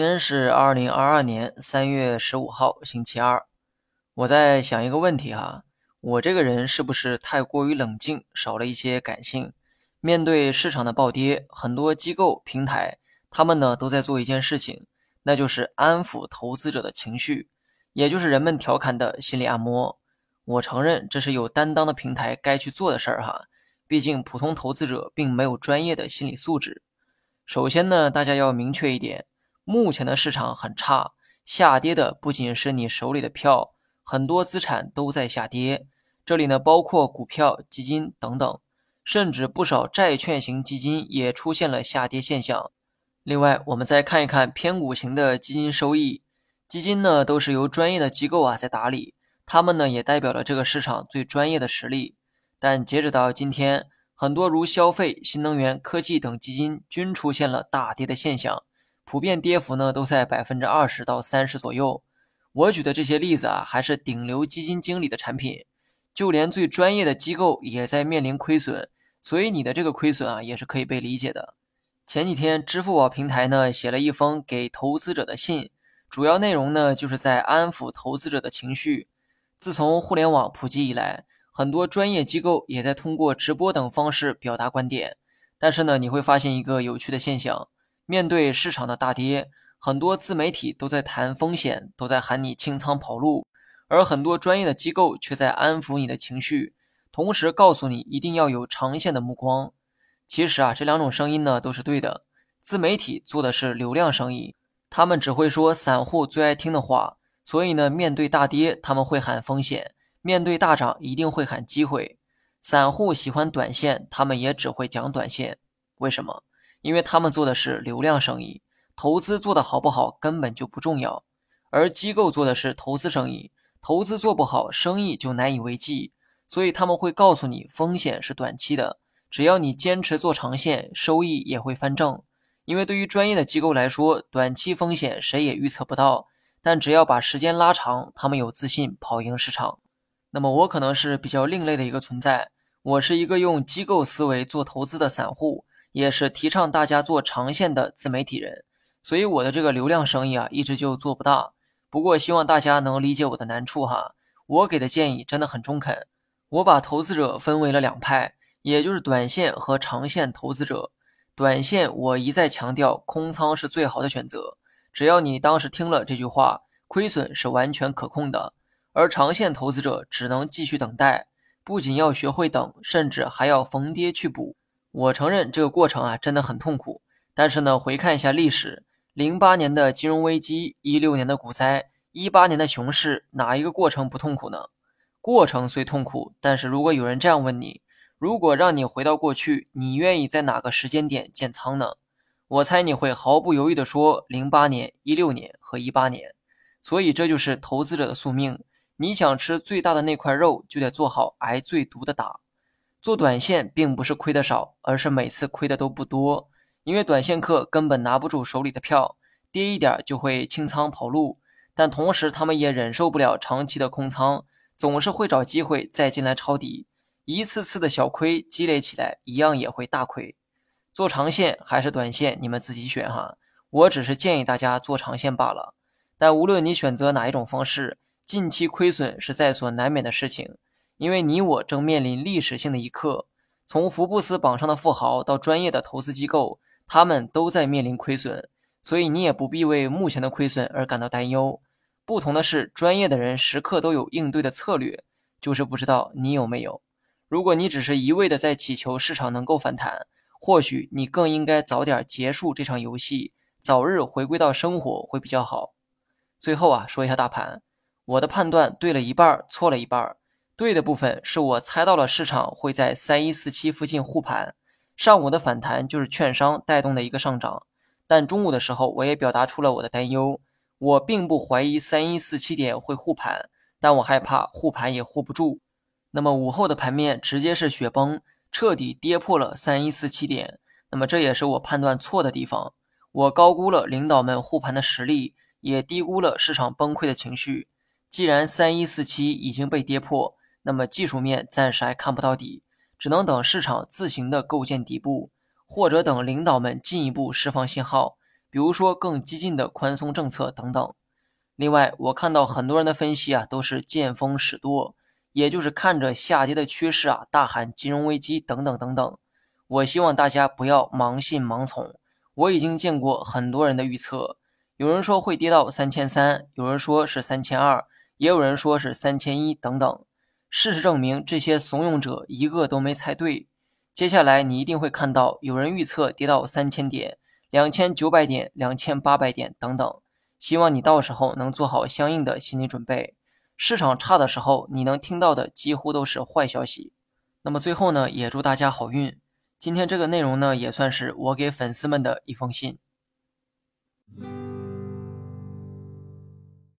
今天是二零二二年三月十五号，星期二。我在想一个问题哈，我这个人是不是太过于冷静，少了一些感性？面对市场的暴跌，很多机构平台他们呢都在做一件事情，那就是安抚投资者的情绪，也就是人们调侃的心理按摩。我承认这是有担当的平台该去做的事儿哈，毕竟普通投资者并没有专业的心理素质。首先呢，大家要明确一点。目前的市场很差，下跌的不仅是你手里的票，很多资产都在下跌。这里呢包括股票、基金等等，甚至不少债券型基金也出现了下跌现象。另外，我们再看一看偏股型的基金收益，基金呢都是由专业的机构啊在打理，他们呢也代表了这个市场最专业的实力。但截止到今天，很多如消费、新能源、科技等基金均出现了大跌的现象。普遍跌幅呢都在百分之二十到三十左右。我举的这些例子啊，还是顶流基金经理的产品，就连最专业的机构也在面临亏损，所以你的这个亏损啊也是可以被理解的。前几天，支付宝平台呢写了一封给投资者的信，主要内容呢就是在安抚投资者的情绪。自从互联网普及以来，很多专业机构也在通过直播等方式表达观点，但是呢，你会发现一个有趣的现象。面对市场的大跌，很多自媒体都在谈风险，都在喊你清仓跑路，而很多专业的机构却在安抚你的情绪，同时告诉你一定要有长线的目光。其实啊，这两种声音呢都是对的。自媒体做的是流量生意，他们只会说散户最爱听的话，所以呢，面对大跌他们会喊风险，面对大涨一定会喊机会。散户喜欢短线，他们也只会讲短线。为什么？因为他们做的是流量生意，投资做的好不好根本就不重要，而机构做的是投资生意，投资做不好，生意就难以为继。所以他们会告诉你，风险是短期的，只要你坚持做长线，收益也会翻正。因为对于专业的机构来说，短期风险谁也预测不到，但只要把时间拉长，他们有自信跑赢市场。那么我可能是比较另类的一个存在，我是一个用机构思维做投资的散户。也是提倡大家做长线的自媒体人，所以我的这个流量生意啊，一直就做不大。不过希望大家能理解我的难处哈。我给的建议真的很中肯。我把投资者分为了两派，也就是短线和长线投资者。短线我一再强调，空仓是最好的选择。只要你当时听了这句话，亏损是完全可控的。而长线投资者只能继续等待，不仅要学会等，甚至还要逢跌去补。我承认这个过程啊真的很痛苦，但是呢，回看一下历史，零八年的金融危机，一六年的股灾，一八年的熊市，哪一个过程不痛苦呢？过程虽痛苦，但是如果有人这样问你，如果让你回到过去，你愿意在哪个时间点建仓呢？我猜你会毫不犹豫地说零八年、一六年和一八年。所以这就是投资者的宿命，你想吃最大的那块肉，就得做好挨最毒的打。做短线并不是亏的少，而是每次亏的都不多，因为短线客根本拿不住手里的票，跌一点就会清仓跑路。但同时，他们也忍受不了长期的空仓，总是会找机会再进来抄底。一次次的小亏积累起来，一样也会大亏。做长线还是短线，你们自己选哈。我只是建议大家做长线罢了。但无论你选择哪一种方式，近期亏损是在所难免的事情。因为你我正面临历史性的一刻，从福布斯榜上的富豪到专业的投资机构，他们都在面临亏损，所以你也不必为目前的亏损而感到担忧。不同的是，专业的人时刻都有应对的策略，就是不知道你有没有。如果你只是一味的在祈求市场能够反弹，或许你更应该早点结束这场游戏，早日回归到生活会比较好。最后啊，说一下大盘，我的判断对了一半，错了一半。对的部分是我猜到了市场会在三一四七附近护盘，上午的反弹就是券商带动的一个上涨，但中午的时候我也表达出了我的担忧，我并不怀疑三一四七点会护盘，但我害怕护盘也护不住。那么午后的盘面直接是雪崩，彻底跌破了三一四七点，那么这也是我判断错的地方，我高估了领导们护盘的实力，也低估了市场崩溃的情绪。既然三一四七已经被跌破。那么技术面暂时还看不到底，只能等市场自行的构建底部，或者等领导们进一步释放信号，比如说更激进的宽松政策等等。另外，我看到很多人的分析啊，都是见风使舵，也就是看着下跌的趋势啊，大喊金融危机等等等等。我希望大家不要盲信盲从。我已经见过很多人的预测，有人说会跌到三千三，有人说是三千二，也有人说是三千一等等。事实证明，这些怂恿者一个都没猜对。接下来你一定会看到有人预测跌到三千点、两千九百点、两千八百点等等。希望你到时候能做好相应的心理准备。市场差的时候，你能听到的几乎都是坏消息。那么最后呢，也祝大家好运。今天这个内容呢，也算是我给粉丝们的一封信。